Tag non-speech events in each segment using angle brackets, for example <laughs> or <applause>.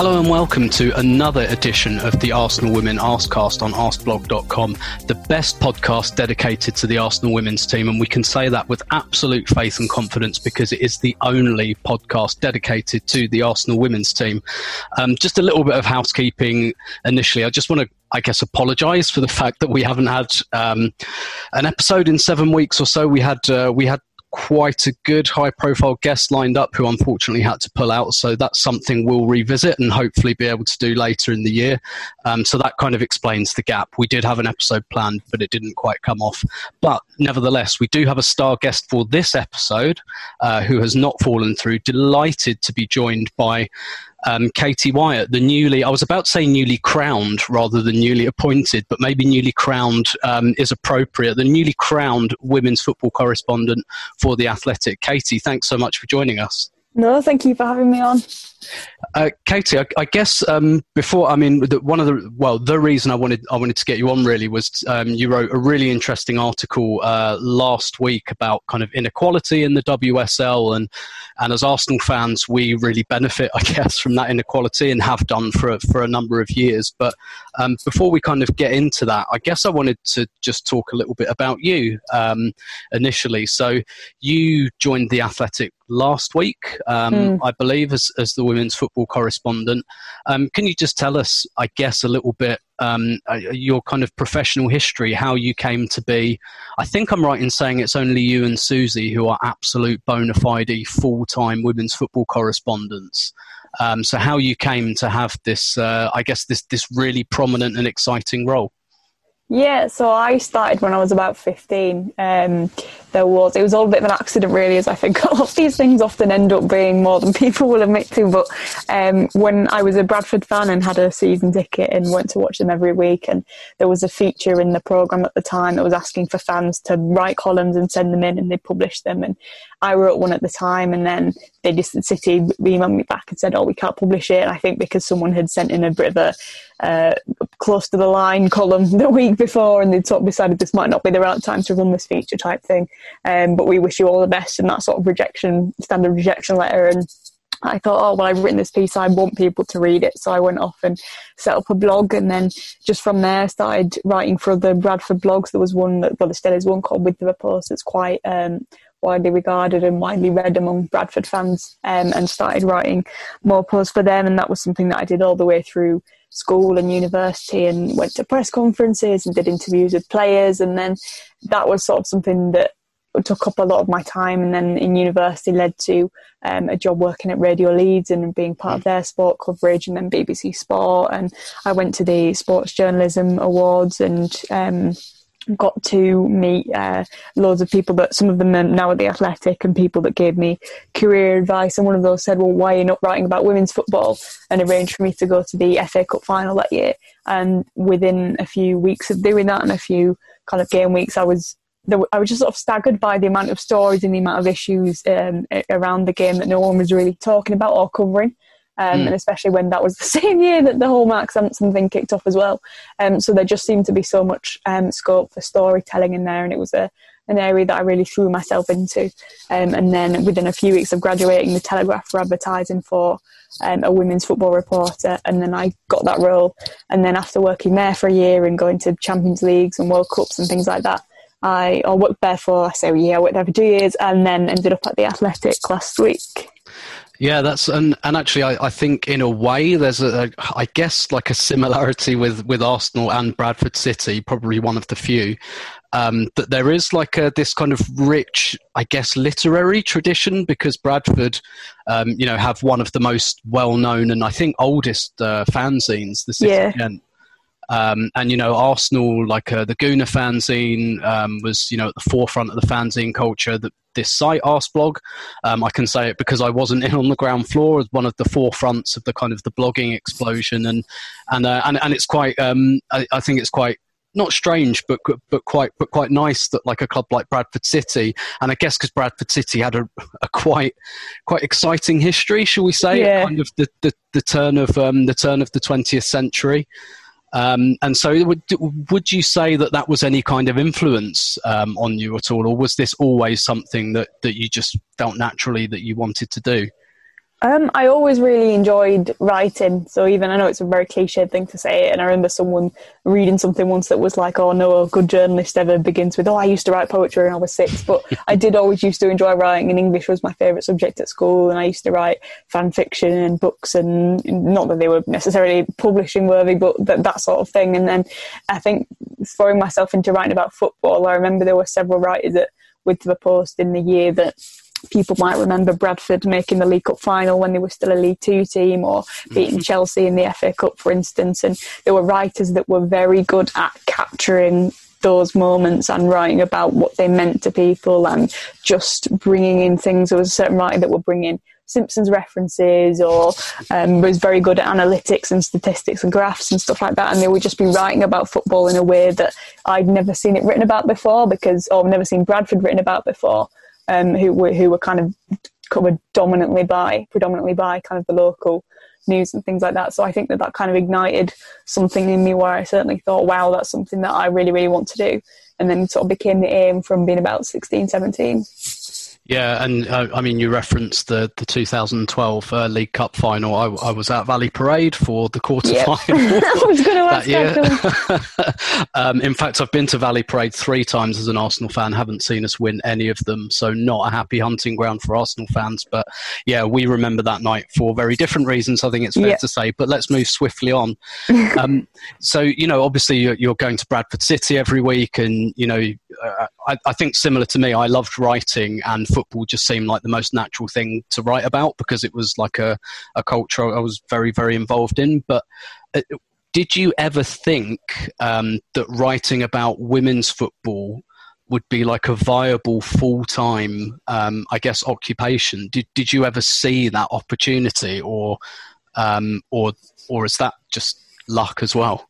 Hello and welcome to another edition of the Arsenal Women Arsecast on arseblog.com, the best podcast dedicated to the Arsenal women's team. And we can say that with absolute faith and confidence because it is the only podcast dedicated to the Arsenal women's team. Um, just a little bit of housekeeping initially. I just want to I guess, apologise for the fact that we haven't had um, an episode in seven weeks or so. We had uh, we had quite a good high profile guest lined up who unfortunately had to pull out. So that's something we'll revisit and hopefully be able to do later in the year. Um, so that kind of explains the gap. We did have an episode planned, but it didn't quite come off. But nevertheless, we do have a star guest for this episode uh, who has not fallen through. Delighted to be joined by um, Katie Whyatt, the newly, I was about to say newly crowned rather than newly appointed, but maybe newly crowned um, is appropriate. The newly crowned women's football correspondent for The Athletic. Katie, thanks so much for joining us. No, thank you for having me on. Uh, Katie, I, I guess um, before I mean the, one of the well the reason I wanted I wanted to get you on really was um, you wrote a really interesting article uh, last week about kind of inequality in the WSL and and as Arsenal fans we really benefit <laughs> I guess from that inequality and have done for for a number of years. But um, before we kind of get into that, I guess I wanted to just talk a little bit about you um, initially. So you joined the Athletic last week, mm. I believe, as as the women's football correspondent. Um, can you just tell us, I guess, a little bit um, uh, your kind of professional history, how you came to be? I think I'm right in saying it's only you and Susie who are absolute bona fide full time women's football correspondents. Um, so, how you came to have this, uh, I guess, this this really prominent and exciting role? Yeah, so I started when I was about 15. Um, there was, it was all a bit of an accident really, as I think <laughs> a lot of these things often end up being more than people will admit to. But um, when I was a Bradford fan and had a season ticket and went to watch them every week, and there was a feature in the programme at the time that was asking for fans to write columns and send them in, and they published them. And I wrote one at the time, and then they just, the city emailed me back and said, oh, we can't publish it. And I think because someone had sent in a bit of a, uh, close to the line column <laughs> the week before, and they'd sort of decided this might not be the right time to run this feature type thing. Um, but we wish you all the best, and that sort of rejection, standard rejection letter. And I thought, oh well, I've written this piece, I want people to read it, so I went off and set up a blog, and then just from there started writing for the Bradford blogs. There was one that, well, still is one called Width of a Post that's quite um, widely regarded and widely read among Bradford fans, um, and started writing more posts for them, and that was something that I did all the way through school and university and went to press conferences and did interviews with players and then that was sort of something that took up a lot of my time and then in university led to um, a job working at Radio Leeds and being part of their sport coverage and then BBC Sport. And I went to the Sports Journalism Awards and um, got to meet uh, loads of people that some of them are now at the athletic and people that gave me career advice. And one of those said well why are you not writing about women's football? And arranged for me to go to the FA Cup final that year. And within a few weeks of doing that and a few kind of game weeks I was I was just sort of staggered by the amount of stories and the amount of issues um, around the game that no one was really talking about or covering um, mm. and especially when that was <laughs> the same year that the whole Mark Sampson thing kicked off as well. Um, so there just seemed to be so much um, scope for storytelling in there, and it was a an area that I really threw myself into. Um, and then within a few weeks of graduating, the Telegraph were advertising for um, a women's football reporter, and then I got that role. And then after working there for a year and going to Champions Leagues and World Cups and things like that, I, I worked there for I say a year, I worked there for two years, and then ended up at the Athletic last week. Yeah, that's and and actually, I, I think in a way there's a, a I guess like a similarity with with Arsenal and Bradford City, probably one of the few. um, that there is like a, this kind of rich, I guess, literary tradition because Bradford, um, you know, have one of the most well-known and I think oldest uh, fanzines, the City Yeah. Gent. Um, and you know, Arsenal, like uh, the Gooner fanzine, um, was you know at the forefront of the fanzine culture. That this site, Arseblog, um, I can say it because I wasn't <laughs> in on the ground floor as one of the forefronts of the kind of the blogging explosion, and and uh, and, and it's quite. Um, I, I think it's quite not strange, but but quite but quite nice that like a club like Bradford City, and I guess because Bradford City had a, a quite quite exciting history, shall we say, Yeah. kind of the, the, the turn of um, the turn of the twentieth century. Um, and so, would would you say that that was any kind of influence um, on you at all, or was this always something that, that you just felt naturally that you wanted to do? Um, I always really enjoyed writing. So even I know it's a very cliched thing to say, and I remember someone reading something once that was like, "Oh no, a good journalist ever begins with, oh, I used to write poetry when I was six. But <laughs> I did always used to enjoy writing, and English was my favourite subject at school. And I used to write fan fiction and books, and not that they were necessarily publishing worthy, but that that sort of thing. And then I think throwing myself into writing about football, I remember there were several writers at with the post in the year that people might remember Bradford making the League Cup final when they were still a League Two team or beating Chelsea in the FA Cup, for instance. And there were writers that were very good at capturing those moments and writing about what they meant to people and just bringing in things. There was a certain writer that would bring in Simpsons references or um, was very good at analytics and statistics and graphs and stuff like that. And they would just be writing about football in a way that I'd never seen it written about before because, or never seen Bradford written about before um, who were who were kind of covered dominantly by predominantly by kind of the local news and things like that. So I think that that kind of ignited something in me where I certainly thought, wow, that's something that I really really want to do. And then sort of became the aim from being about 16, 17. Yeah, and uh, I mean, you referenced the, the 2012 uh, League Cup final. I, I was at Valley Parade for the quarter Yep. final <laughs> I was going to that ask year. actually. <laughs> um, in fact, I've been to Valley Parade three times as an Arsenal fan. Haven't seen us win any of them, so not a happy hunting ground for Arsenal fans. But yeah, we remember that night for very different reasons. I think it's fair Yeah. to say. But let's move swiftly on. <laughs> um, so you know, obviously, you're, you're going to Bradford City every week, and you know, I, I think similar to me, I loved writing, and football just seemed like the most natural thing to write about because it was like a, a culture I was very, very involved in. But uh, did you ever think um, that writing about women's football would be like a viable full time, um, I guess, occupation? Did Did you ever see that opportunity, or um, or or is that just luck as well?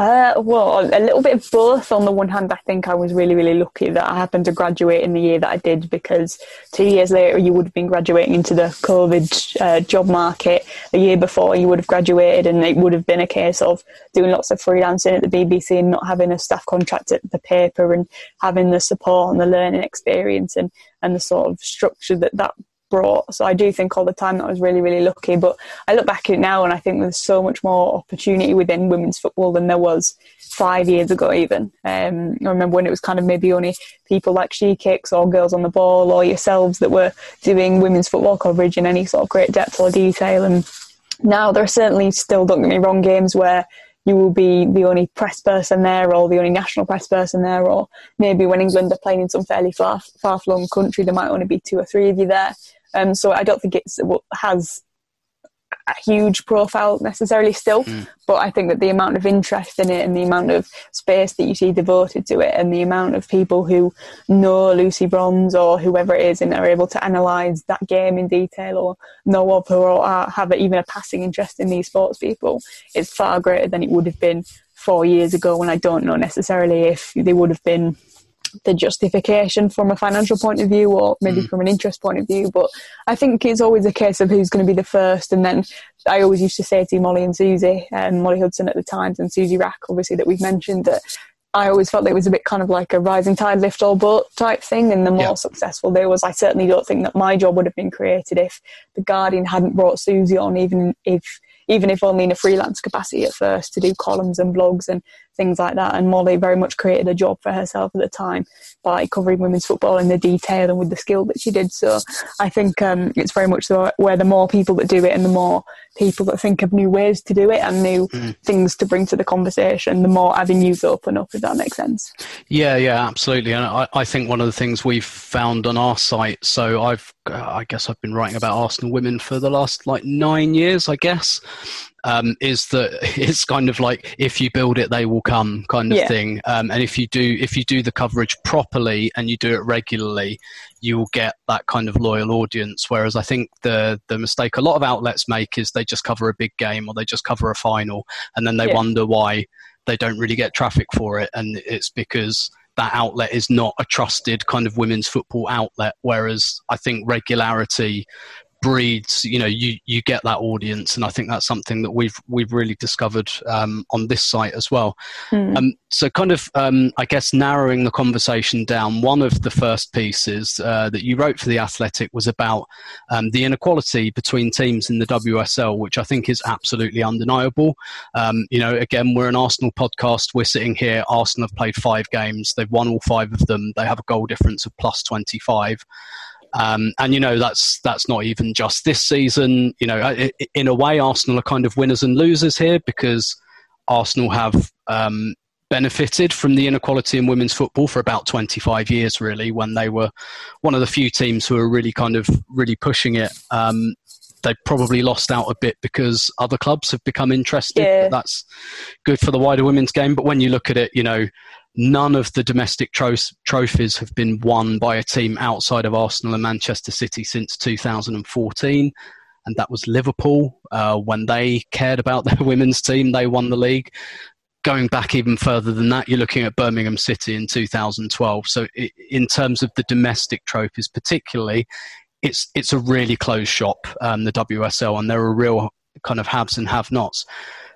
Uh, well, a little bit of both. On the one hand, I think I was really, really lucky that I happened to graduate in the year that I did because two years later you would have been graduating into the COVID uh, job market. The year before you would have graduated and it would have been a case of doing lots of freelancing at the BBC and not having a staff contract at the paper and having the support and the learning experience and, and the sort of structure that that brought. So I do think all the time that I was really, really lucky. But I look back at it now and I think there's so much more opportunity within women's football than there was five years ago, even. Um, I remember when it was kind of maybe only people like She Kicks or Girls on the Ball or yourselves that were doing women's football coverage in any sort of great depth or detail. And now there are certainly still, don't get me wrong, games where you will be the only press person there or the only national press person there or maybe when England are playing in some fairly far, far-flung country there might only be two or three of you there um, so I don't think it's what has a huge profile necessarily still, but I think that the amount of interest in it and the amount of space that you see devoted to it and the amount of people who know Lucy Bronze or whoever it is and are able to analyse that game in detail or know of her or are, have even a passing interest in these sports people is far greater than it would have been four years ago when I don't know necessarily if they would have been the justification from a financial point of view or maybe from an interest point of view. But I think it's always a case of who's going to be the first. And then I always used to say to Molly and Susie, um, Molly Hudson at the Times and Susie Wrack, obviously, that we've mentioned that. I always felt it was a bit kind of like a rising tide lift all boat type thing, and the more Yeah. successful they was, I certainly don't think that my job would have been created if the Guardian hadn't brought Susie on, even if even if only in a freelance capacity at first to do columns and blogs and things like that. And Molly very much created a job for herself at the time by covering women's football in the detail and with the skill that she did. So I think um, it's very much the, where the more people that do it and the more people that think of new ways to do it and new mm. things to bring to the conversation, the more avenues open up, if that makes sense. Yeah, yeah, absolutely. And I, I think one of the things we've found on our site, so I've, I guess I've been writing about Arsenal women for the last like nine years, I guess um, is that <laughs> it's kind of like if you build it, they will come kind of yeah. thing. Um, and if you do if you do the coverage properly and you do it regularly, you will get that kind of loyal audience. Whereas I think the the mistake a lot of outlets make is they just cover a big game or they just cover a final, and then they yeah. wonder why they don't really get traffic for it, and it's because that outlet is not a trusted kind of women's football outlet. Whereas I think regularity breeds you know you you get that audience and i think that's something that we've we've really discovered um, on this site as well. Mm. um, so kind of um, i guess narrowing the conversation down one of the first pieces uh, that you wrote for the athletic was about um, the inequality between teams in the wsl which i think is absolutely undeniable. Um, you know again we're an arsenal podcast. We're sitting here. Arsenal have played five games. They've won all five of them. They have a goal difference of plus 25 um, and you know that's that's not even just this season. You know, in a way, Arsenal are kind of winners and losers here because Arsenal have um, benefited from the inequality in women's football for about 25 years, really, when they were one of the few teams who were really kind of really pushing it. Um, they probably lost out a bit because other clubs have become interested. Yeah. That's good for the wider women's game. But when you look at it, you know, none of the domestic tro- trophies have been won by a team outside of Arsenal and Manchester City since 2014. And that was Liverpool. Uh, when they cared about <laughs> their women's team, they won the league. Going back even further than that, you're looking at Birmingham City in 2012. So, in terms of the domestic trophies, particularly, it's it's a really closed shop, um, the WSL, and there are real kind of haves and have-nots.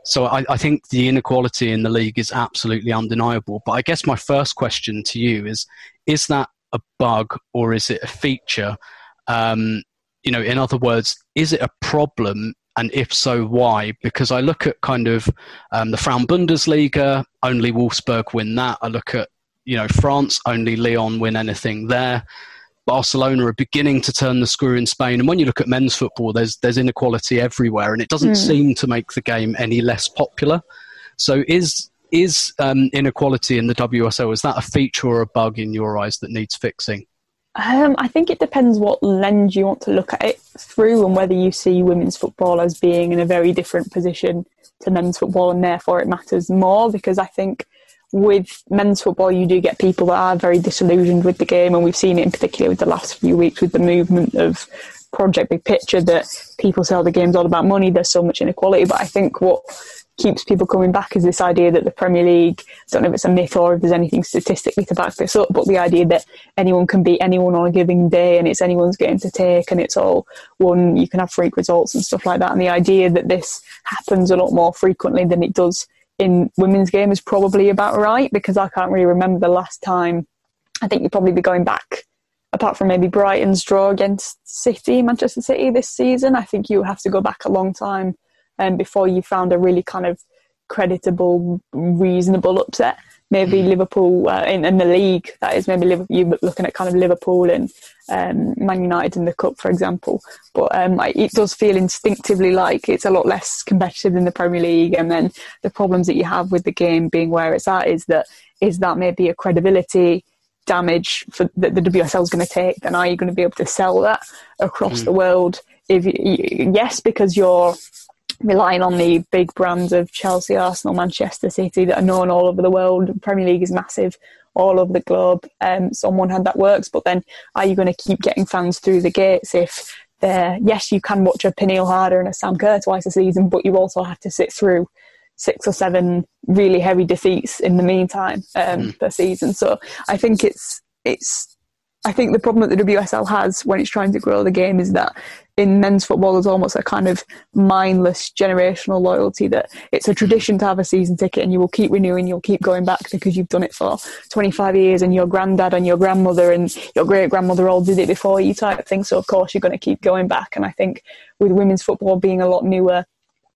So I, I, think the inequality in the league is absolutely undeniable. But I guess my first question to you is: Is that a bug or is it a feature? Um, you know, in other words, is it a problem? And if so, why? Because I look at kind of um, the Frauen Bundesliga, only Wolfsburg win that. I look at you know France, only Lyon win anything there. Barcelona are beginning to turn the screw in Spain. And when you look at men's football, there's there's inequality everywhere, and it doesn't mm. seem to make the game any less popular. So is is um, inequality in the WSL is that a feature or a bug in your eyes that needs fixing? Um, I think it depends what lens you want to look at it through, and whether you see women's football as being in a very different position to men's football, and therefore it matters more. Because I think with men's football, you do get people that are very disillusioned with the game, and we've seen it in particular with the last few weeks with the movement of Project Big Picture that people say the game's all about money, there's so much inequality. But I think what keeps people coming back is this idea that the Premier League, I don't know if it's a myth or if there's anything statistically to back this up, but the idea that anyone can beat anyone on a given day and it's anyone's game to take and it's all one, you can have freak results and stuff like that. And the idea that this happens a lot more frequently than it does in women's game is probably about right because I can't really remember the last time. I think you'd probably be going back, apart from maybe Brighton's draw against City, Manchester City this season. I think you have to go back a long time um, before you found a really kind of creditable, reasonable upset maybe mm. Liverpool uh, in, in, the league. That is maybe Liverpool, you're looking at kind of Liverpool and um, Man United in the cup, for example. But um, it does feel instinctively like it's a lot less competitive than the Premier League. And then the problems that you have with the game being where it's at is that is that maybe a credibility damage for that the WSL is going to take? Then are you going to be able to sell that across mm. the world? If you, yes, because you're relying on the big brands of Chelsea, Arsenal, Manchester City that are known all over the world. The Premier League is massive all over the globe. Um, someone had that works, but then are you going to keep getting fans through the gates if they're, yes, you can watch a Pernille Harder and a Sam Kerr twice a season, but you also have to sit through six or seven really heavy defeats in the meantime um, mm. per season. So I think it's it's I think the problem that the WSL has when it's trying to grow the game is that in men's football there's almost a kind of mindless generational loyalty that it's a hmm. tradition to have a season ticket and you will keep renewing, you'll keep going back because you've done it for 25 years and your granddad and your grandmother and your great grandmother all did it before you type thing. So of course you're going to keep going back. And I think with women's football being a lot newer,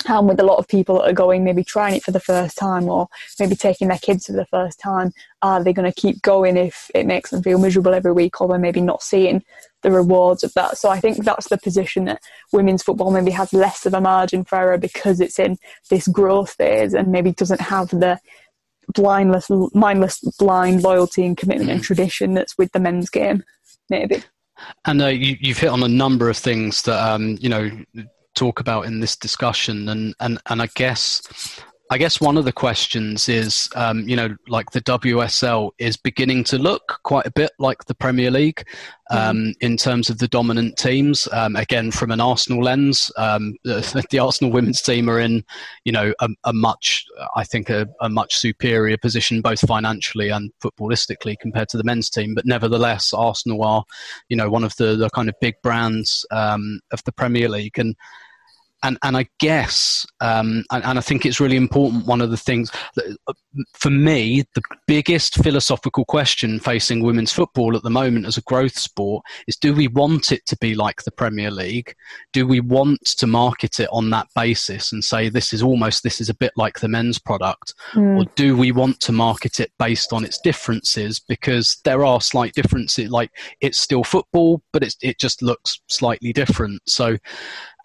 and with a lot of people that are going, maybe trying it for the first time or maybe taking their kids for the first time, are they going to keep going if it makes them feel miserable every week or they're maybe not seeing the rewards of that? So I think that's the position that women's football maybe has less of a margin for error because it's in this growth phase and maybe doesn't have the blindless, mindless, blind loyalty and commitment and tradition that's with the men's game, maybe. And uh, you, have hit on a number of things that um, you know talk about in this discussion, and and and I guess I guess one of the questions is, um, you know, like the WSL is beginning to look quite a bit like the Premier League um, mm. in terms of the dominant teams. Um, again, from an Arsenal lens, um, the, <laughs> the, Arsenal women's team are in, you know, a, a much, I think, a, a, much superior position both financially and footballistically compared to the men's team. But nevertheless, Arsenal are, you know, one of the, the kind of big brands um, of the Premier League and and and I guess um, and, and, I think it's really important. One of the things that, for me, the biggest philosophical question facing women's football at the moment as a growth sport is: Do we want it to be like the Premier League? Do we want to market it on that basis and say this is almost this is a bit like the men's product, mm. or do we want to market it based on its differences because there are slight differences? Like it's still football, but it's, it just looks slightly different. So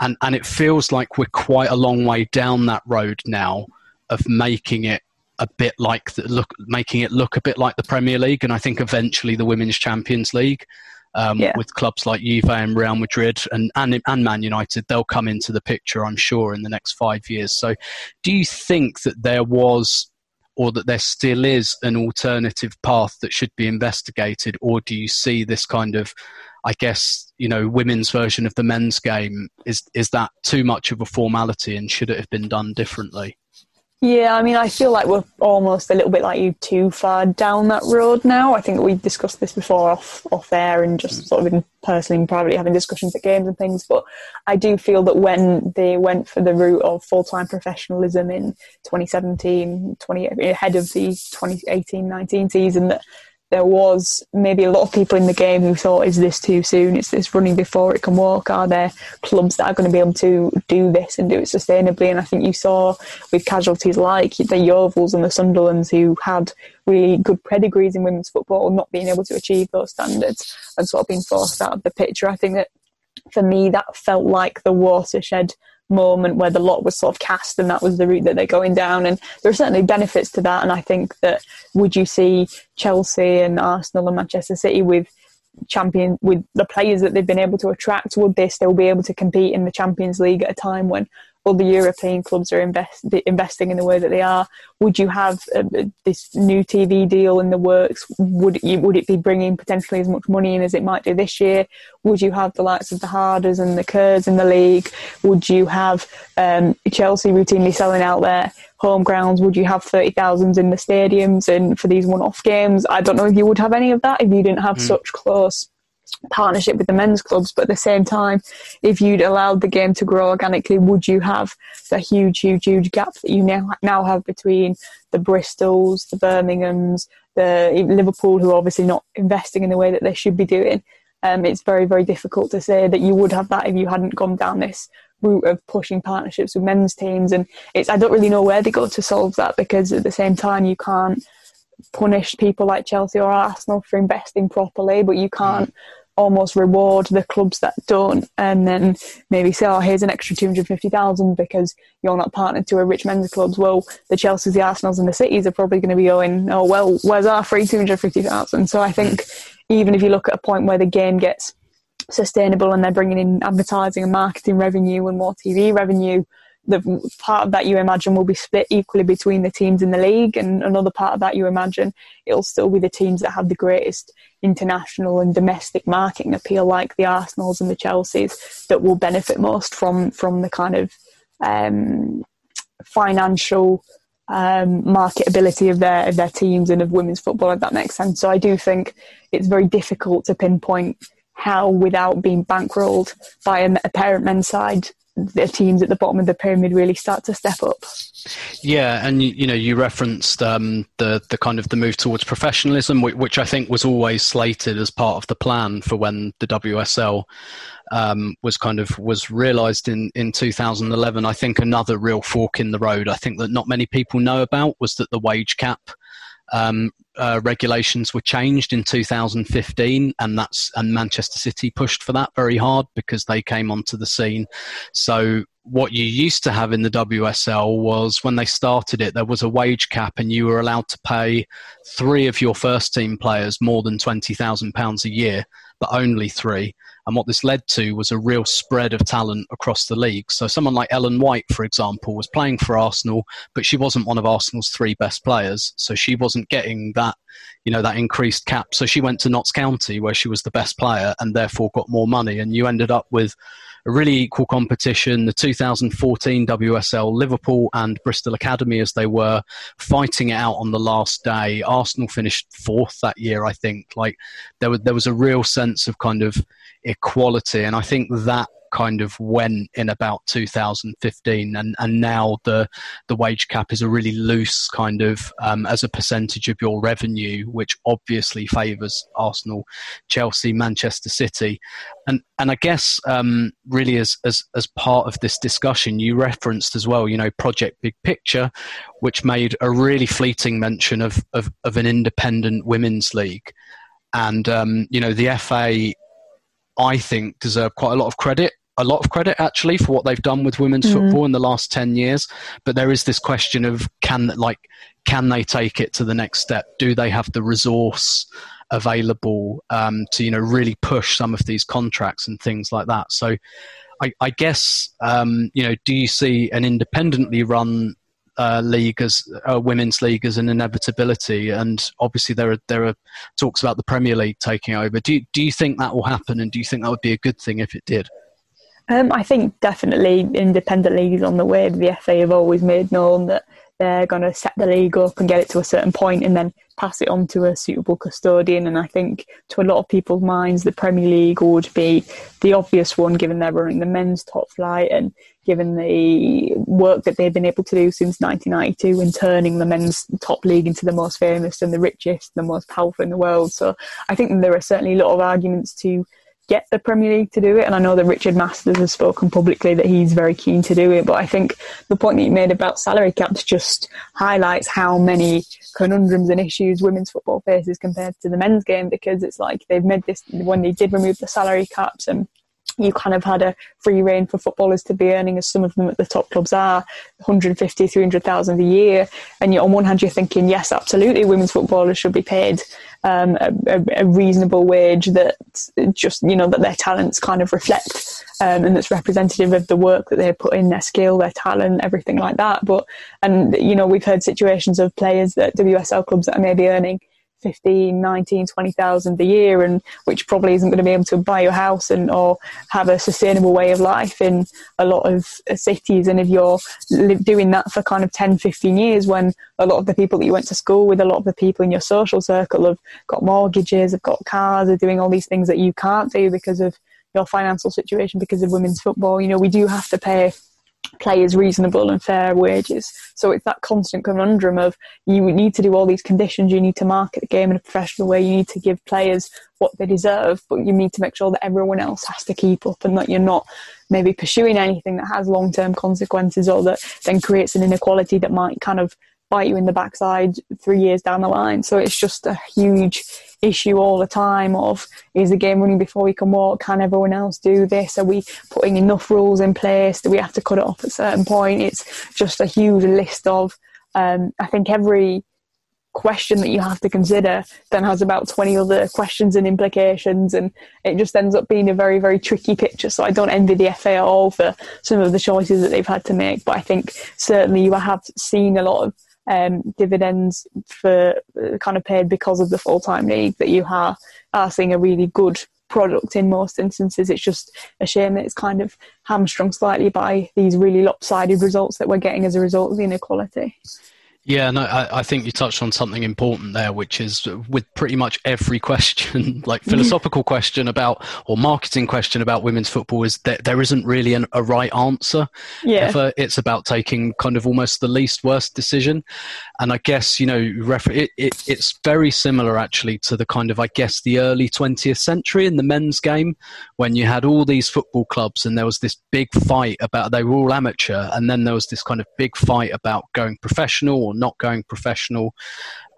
and and it feels like we're quite a long way down that road now of making it a bit like the look making it look a bit like the Premier League and I think eventually the Women's Champions League um, yeah. with clubs like Juve and Real Madrid and, and and Man United they'll come into the picture I'm sure in the next 5 years so do you think that there was or that there still is an alternative path that should be investigated or do you see this kind of I guess you know women's version of the men's game is is that too much of a formality and should it have been done differently? Yeah, I mean, I feel like we're almost a little bit like you too far down that road now. I think we discussed this before off off air and just mm. sort of in personally and privately having discussions at games and things. But I do feel that when they went for the route of full time professionalism in 2017, 20, ahead of the 2018-19 season, that there was maybe a lot of people in the game who thought, is this too soon? Is this running before it can walk? Are there clubs that are going to be able to do this and do it sustainably? And I think you saw with casualties like the Yeovils and the Sunderlands who had really good pedigrees in women's football not being able to achieve those standards and sort of being forced out of the picture. I think that for me, that felt like the watershed moment where the lot was sort of cast and that was the route that they're going down. And there are certainly benefits to that. And I think that would you see Chelsea and Arsenal and Manchester City with champion with the players that they've been able to attract, would they still be able to compete in the Champions League at a time when other European clubs are invest, investing in the way that they are. Would you have uh, this new TV deal in the works? Would you, would it be bringing potentially as much money in as it might do this year? Would you have the likes of the Harders and the Kerrs in the league? Would you have um, Chelsea routinely selling out their home grounds? Would you have 30,000 in the stadiums and for these one-off games? I don't know if you would have any of that if you didn't have mm. such close partnership with the men's clubs, but at the same time, if you'd allowed the game to grow organically, would you have the huge, huge, huge gap that you now now have between the Bristols, the Birminghams, the Liverpool, who are obviously not investing in the way that they should be doing? Um, it's very, very difficult to say that you would have that if you hadn't gone down this route of pushing partnerships with men's teams. And it's I don't really know where they go to solve that because at the same time you can't punish people like Chelsea or Arsenal for investing properly, but you can't almost reward the clubs that don't and then maybe say, oh, here's an extra 250,000 because you're not partnered to a rich men's clubs. Well, the Chelseas, the Arsenals and the Cities are probably going to be going, oh, well, where's our free 250,000? So I think even if you look at a point where the game gets sustainable and they're bringing in advertising and marketing revenue and more TV revenue, the part of that you imagine will be split equally between the teams in the league, and another part of that you imagine it'll still be the teams that have the greatest international and domestic marketing appeal, like the Arsenals and the Chelseas, that will benefit most from from the kind of um, financial um, marketability of their of their teams and of women's football. If that makes sense. So I do think it's very difficult to pinpoint how, without being bankrolled by a, a parent men's side, the teams at the bottom of the pyramid really start to step up. Yeah, and you, know you referenced um, the the kind of the move towards professionalism, which, which, I think was always slated as part of the plan for when the WSL um, was kind of was realised in in 2011. I think another real fork in the road. I think that not many people know about was that the wage cap um, uh, regulations were changed in 2015, and that's and Manchester City pushed for that very hard because they came onto the scene. So what you used to have in the WSL was when they started it, there was a wage cap, and you were allowed to pay three of your first team players more than twenty thousand pounds a year, but only three. And what this led to was a real spread of talent across the league. So someone like Ellen White, for example, was playing for Arsenal, but she wasn't one of Arsenal's three best players. So she wasn't getting that, you know, that increased cap. So she went to Notts County where she was the best player and therefore got more money. And you ended up with a really equal competition. The 2014 WSL, Liverpool and Bristol Academy, as they were, fighting it out on the last day. Arsenal finished fourth that year, I think. Like there was there was a real sense of kind of equality, and I think that kind of went in about 2015 and, and now the the wage cap is a really loose kind of um, as a percentage of your revenue which obviously favors Arsenal Chelsea Manchester City. And and I guess um, really as, as as part of this discussion you referenced as well you know project big picture which made a really fleeting mention of of, of an independent women's league. And um, you know the FA I think deserve quite a lot of credit a lot of credit actually for what they've done with women's mm-hmm. football in the last 10 years. But there is this question of can like can they take it to the next step? Do they have the resource available um, to you know really push some of these contracts and things like that? So i, I guess um, you know do you see an independently run uh, league as uh, women's league as an inevitability, and obviously there are there are talks about the Premier League taking over. Do you, do you think that will happen, and do you think that would be a good thing if it did? Um, I think definitely independent leagues on the way. The FA have always made known that they're going to set the league up and get it to a certain point and then pass it on to a suitable custodian. And I think to a lot of people's minds, the Premier League would be the obvious one given they're running the men's top flight and given the work that they've been able to do since 1992 in turning the men's top league into the most famous and the richest, and the most powerful in the world. So I think there are certainly a lot of arguments to get the Premier League to do it. And I know that Richard Masters has spoken publicly that he's very keen to do it. But I think the point that you made about salary caps just highlights how many conundrums and issues women's football faces compared to the men's game because it's like they've made this when they did remove the salary caps and you kind of had a free reign for footballers to be earning, as some of them at the top clubs are, 150, 300,000 a year. And on one hand, you're thinking, yes, absolutely, women's footballers should be paid um, a, a, reasonable wage that just, you know, that their talents kind of reflect um, and that's representative of the work that they put in, their skill, their talent, everything like that. But, and, you know, we've heard situations of players that WSL clubs that are maybe earning 15, 19, 20,000 a year and which probably isn't going to be able to buy your house and or have a sustainable way of life in a lot of uh, cities. And if you're doing that for kind of 10, 15 years when a lot of the people that you went to school with, a lot of the people in your social circle have got mortgages, have got cars, are doing all these things that you can't do because of your financial situation because of women's football. You know, we do have to pay players reasonable and fair wages. So it's that constant conundrum of you need to do all these conditions, you need to market the game in a professional way, you need to give players what they deserve, but you need to make sure that everyone else has to keep up and that you're not maybe pursuing anything that has long term consequences or that then creates an inequality that might kind of bite you in the backside three years down the line. So it's just a huge issue all the time of is the game running before we can walk? Can everyone else do this? Are we putting enough rules in place? Do we have to cut it off at a certain point? It's just a huge list of um, I think every question that you have to consider then has about 20 other questions and implications and it just ends up being a very very tricky picture so i don't envy the fa at all for some of the choices that they've had to make but i think certainly you have seen a lot of um, dividends for uh, kind of paid because of the full time league that you are, are seeing a really good product in most instances. It's just a shame that it's kind of hamstrung slightly by these really lopsided results that we're getting as a result of the inequality. Yeah, no, I, I, think you touched on something important there, which is with pretty much every question, <laughs> like mm. philosophical question about or marketing question about women's football, is that there isn't really an, a right answer. Yeah. Ever. Uh, it's about taking kind of almost the least worst decision. And I guess, you know, it, it, it's very similar actually to the kind of, I guess, the early 20th century in the men's game when you had all these football clubs and there was this big fight about, they were all amateur, and then there was this kind of big fight about going professional not going professional.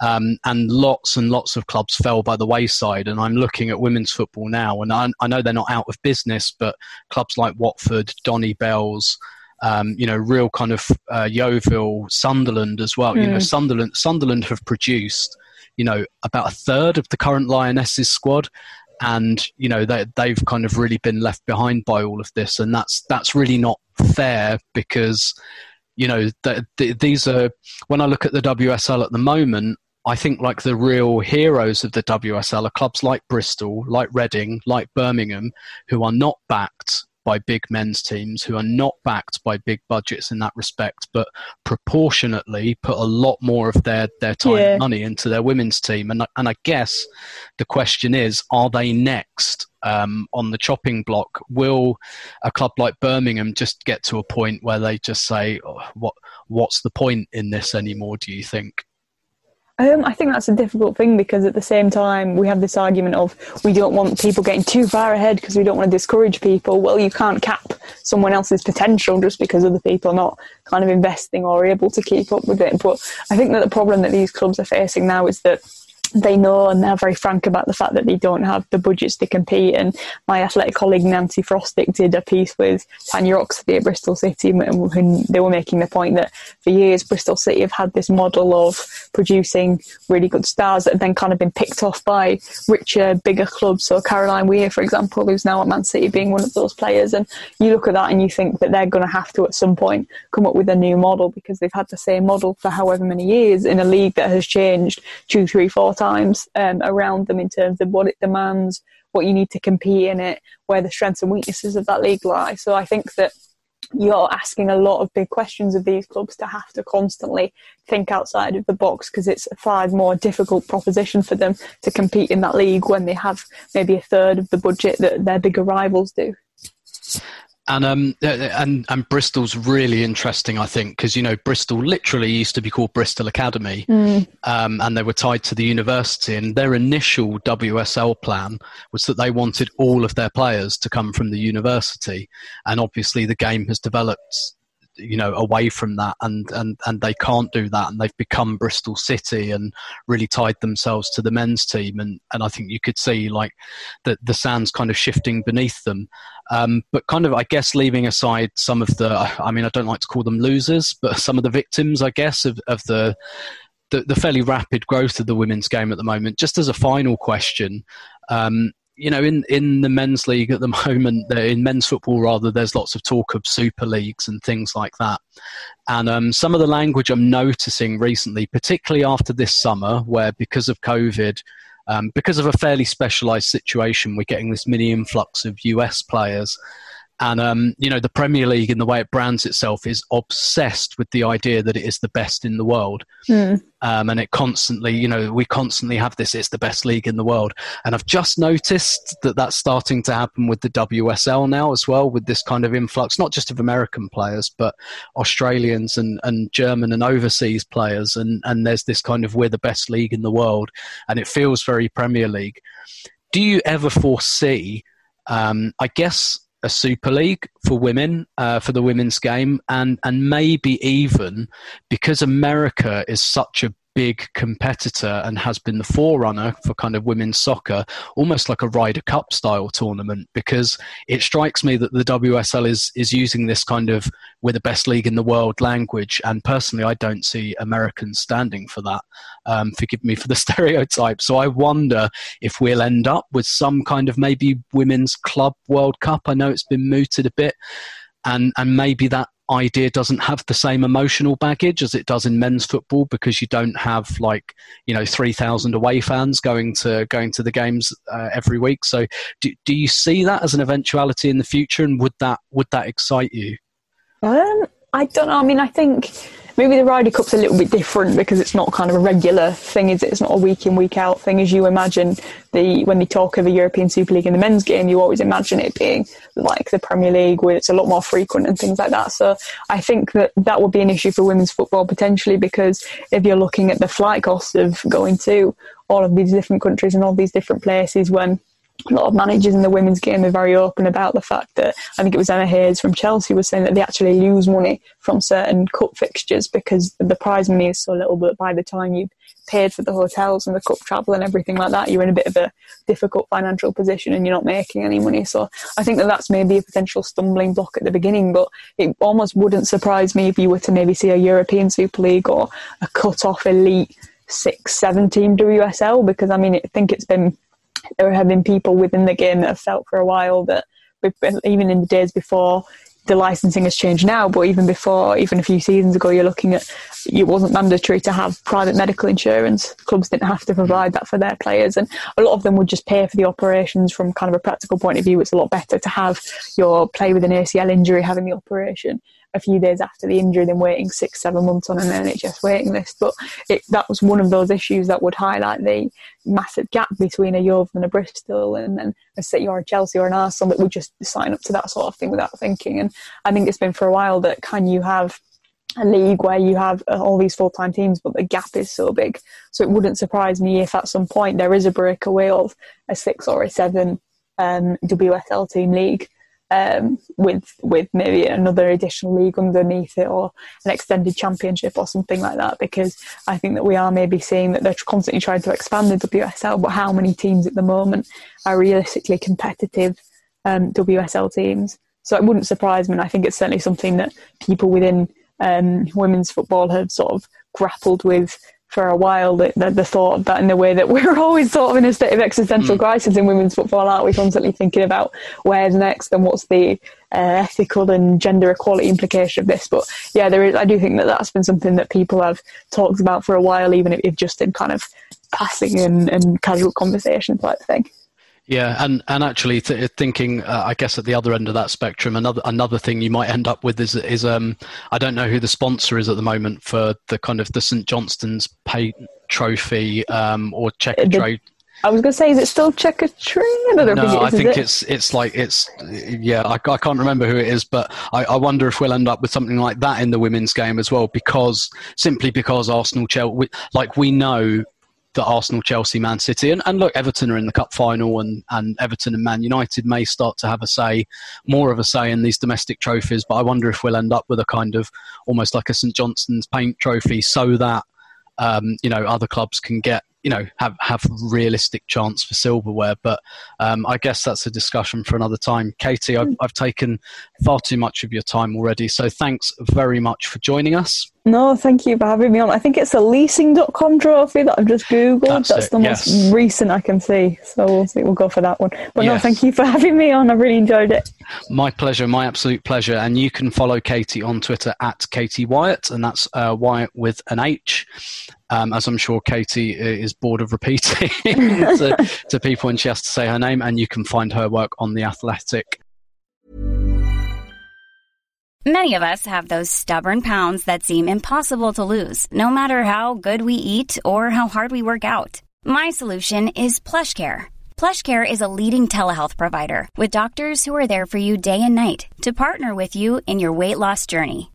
Um, and lots and lots of clubs fell by the wayside. And I'm looking at women's football now, and I, I know they're not out of business, but clubs like Watford, Donny Belles, um, you know, real kind of uh, Yeovil, Sunderland as well. Mm. You know, hmm. Sunderland, Sunderland have produced, you know, about a third of the current Lionesses squad, and you know they, they've kind of really been left behind by all of this, and that's that's really not fair because you know, the, the, these are when I look at the WSL at the moment. I think like the real heroes of the WSL are clubs like Bristol, like Reading, like Birmingham, who are not backed by big men's teams who are not backed by big budgets in that respect, but proportionately put a lot more of their, their time yeah. and money into their women's team. And, and I guess the question is, are they next um, on the chopping block? Will a club like Birmingham just get to a point where they just say, oh, what, what's the point in this anymore, do you think? Um, I think that's a difficult thing because at the same time we have this argument of we don't want people getting too far ahead because we don't want to discourage people. Well, you can't cap someone else's potential just because other people are not kind of investing or able to keep up with it. But I think that the problem that these clubs are facing now is that they know and they're very frank about the fact that they don't have the budgets to compete. And my athletic colleague Nancy Frostick did a piece with Tanya Oxtoby at Bristol City, and they were making the point that for years Bristol City have had this model of producing really good stars that have then kind of been picked off by richer, bigger clubs. So Caroline Weir, for example, who's now at Man City, being one of those players, and you look at that and you think that they're going to have to at some point come up with a new model because they've had the same model for however many years in a league that has changed two, three, four times um, around them in terms of what it demands, what you need to compete in it, where the strengths and weaknesses of that league lie. So I think that you're asking a lot of big questions of these clubs to have to constantly think outside of the box because it's a far more difficult proposition for them to compete in that league when they have maybe a third of the budget that their bigger rivals do and um and and Bristol's really interesting, I think, because you know Bristol literally used to be called Bristol Academy, mm. um, and they were tied to the university. And their initial WSL plan was that they wanted all of their players to come from the university, and obviously the game has developed you know away from that and and and they can't do that and they've become Bristol City and really tied themselves to the men's team and and I think you could see like the the sands kind of shifting beneath them um, but kind of I guess leaving aside some of the I mean I don't like to call them losers but <laughs> some of the victims I guess of of the the, the fairly rapid growth of the women's game at the moment. Just as a final question, um, you know, in, in the men's league at the <laughs> moment, in men's football rather, there's lots of talk of super leagues and things like that. And um, some of the language I'm noticing recently, particularly after this summer, where because of COVID, um, because of a fairly specialised situation, we're getting this mini influx of US players and um, you know, the Premier League, in the way it brands itself, is obsessed with the idea that it is the best in the world. Mm. Um, and it constantly, you know, we constantly have this: it's the best league in the world. And I've just noticed that that's starting to happen with the WSL now as well, with this kind of influx, not just of American players, but Australians and, and German and overseas players. And and there's this kind of we're the best league in the world, and it feels very Premier League. Do you ever foresee? Um, I guess a Super League for women uh, for the women's game, and and maybe even because America is such a big competitor and has been the forerunner for kind of women's soccer, almost like a Ryder Cup style tournament, because it strikes me that the WSL is is using this kind of we're the best league in the world language, and personally, I don't see Americans standing for that. Um, forgive me for the <laughs> stereotype. So I wonder if we'll end up with some kind of maybe women's club World Cup. I know it's been mooted a bit. And, and maybe that idea doesn't have the same emotional baggage as it does in men's football because you don't have like you know 3000 away fans going to going to the games uh, every week so do, do you see that as an eventuality in the future and would that would that excite you um, i don't know i mean i think maybe the Ryder Cup's a little bit different because it's not kind of a regular thing, is it? It's not a week in, week out thing as you imagine the when they talk of a European Super League in the men's game, you always imagine it being like the Premier League where it's a lot more frequent and things like that. So I think that that would be an issue for women's football potentially because if you're looking at the flight costs of going to all of these different countries and all these different places when a lot of managers in the women's game are very open about the fact that I think it was Emma Hayes from Chelsea was saying that they actually lose money from certain cup fixtures because the prize money is so little that by the time you've paid for the hotels and the cup travel and everything like that, you're in a bit of a difficult financial position and you're not making any money. So I think that that's maybe a potential stumbling block at the beginning, but it almost wouldn't surprise me if you were to maybe see a European Super League or a cut off elite six, seven team WSL because I mean, I think it's been there have been people within the game that have felt for a while that even in the days before the licensing has changed now, but even before, even a few seasons ago, you're looking at it wasn't mandatory to have private medical insurance. Clubs didn't have to provide that for their players, and a lot of them would just pay for the operations from kind of a practical point of view. It's a lot better to have your play with an ACL injury having the operation a few days after the injury than waiting six, seven months on an NHS waiting list. But it, that was one of those issues that would highlight the massive gap between a Yeovil and a Bristol, and then a City or a Chelsea or an Arsenal that would just sign up to that sort of thing without thinking. And I think it's been for a while that can you have a league where you have uh, all these full time teams, but the gap is so big. So it wouldn't surprise me if at some point there is a breakaway of a six or a seven um, WSL team league um, with with maybe another additional league underneath it or an extended championship or something like that. Because I think that we are maybe seeing that they're constantly trying to expand the WSL, but how many teams at the moment are realistically competitive um, WSL teams? So it wouldn't surprise me. And I think it's certainly something that people within um, women's football have sort of grappled with for a while the, the, the, thought of that in the way that <laughs> we're always sort of in a state of existential mm. crisis in women's football, aren't we? Constantly thinking about where's next and what's the uh, ethical and gender equality implication of this. But yeah, there is. I do think that that's been something that people have talked about for a while, even if just in kind of passing and, and casual conversation type thing. Yeah, and and actually th- thinking, uh, I guess at the other end of that spectrum, another another thing you might end up with is is um I don't know who the sponsor is at the moment for the kind of the St Johnstone's Paint Trophy um or Checkatrade. I was going to say, is it still Checkatrade? I don't no, think I think it? it's it's like it's yeah. I, I can't remember who it is, but I, I wonder if we'll end up with something like that in the women's game as well, because simply because Arsenal, Chelsea, like we know that Arsenal, Chelsea, Man City, and, and look, Everton are in the cup final, and, and Everton and Man United may start to have a say, more of a say in these domestic trophies. But I wonder if we'll end up with a kind of almost like a St Johnstone's Paint Trophy, so that um, you know other clubs can get you know have have realistic chance for silverware. But um, I guess that's a discussion for another time. Katie, I've, I've taken far too much of your time already, so thanks very much for joining us. No, thank you for having me on. I think it's a leasing.com trophy that I've just Googled. That's, That's the yes. most recent I can see. So we'll see. We'll go for that one. But yes. no, thank you for having me on. I really enjoyed it. My pleasure. My absolute pleasure. And you can follow Katie on Twitter at Katie Whyatt, and that's uh, Whyatt with an H. Um, as I'm sure Katie is bored of repeating <laughs> <laughs> to, to people when she has to say her name. And you can find her work on The Athletic Many of us have those stubborn pounds that seem impossible to lose, no matter how good we eat or how hard we work out. My solution is PlushCare. PlushCare is a leading telehealth provider with doctors who are there for you day and night to partner with you in your weight loss journey.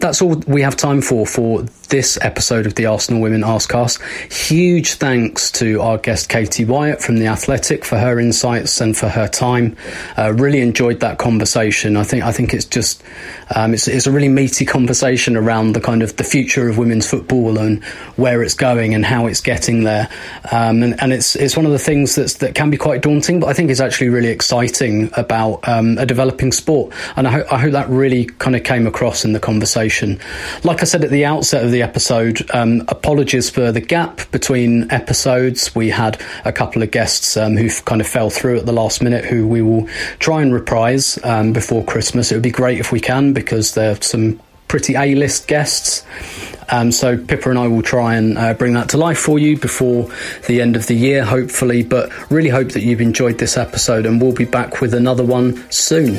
That's all we have time for for this episode of the Arsenal Women Arsecast. Huge thanks to our guest Katie Whyatt from The Athletic for her insights and for her time. Uh, really enjoyed that conversation. I think I think it's just um, it's, it's a really meaty conversation around the kind of the future of women's football and where it's going and how it's getting there. Um, and, and it's it's one of the things that's, that can be quite daunting, but I think is actually really exciting about um, a developing sport. And I, ho- I hope that really kind of came across in the conversation. Like I said at the outset of the episode, um, apologies for the gap between episodes. We had a couple of guests um, who kind of fell through at the last minute who we will try and reprise um, before Christmas. It would be great if we can because they're some pretty A list guests. Um, so Pippa and I will try and uh, bring that to life for you before the end of the year, hopefully. But really hope that you've enjoyed this episode, and we'll be back with another one soon.